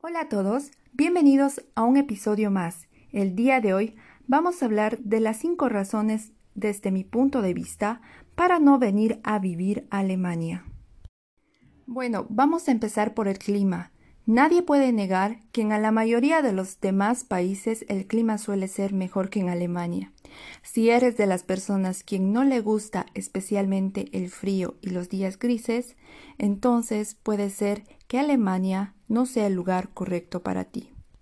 Hola a todos, bienvenidos a un episodio más. El día de hoy vamos a hablar de las cinco razones desde mi punto de vista para no venir a vivir a Alemania. Bueno, vamos a empezar por el clima. Nadie puede negar que en la mayoría de los demás países el clima suele ser mejor que en Alemania. Si eres de las personas quien no le gusta especialmente el frío y los días grises, entonces puede ser que Alemania no sea el lugar correcto para ti.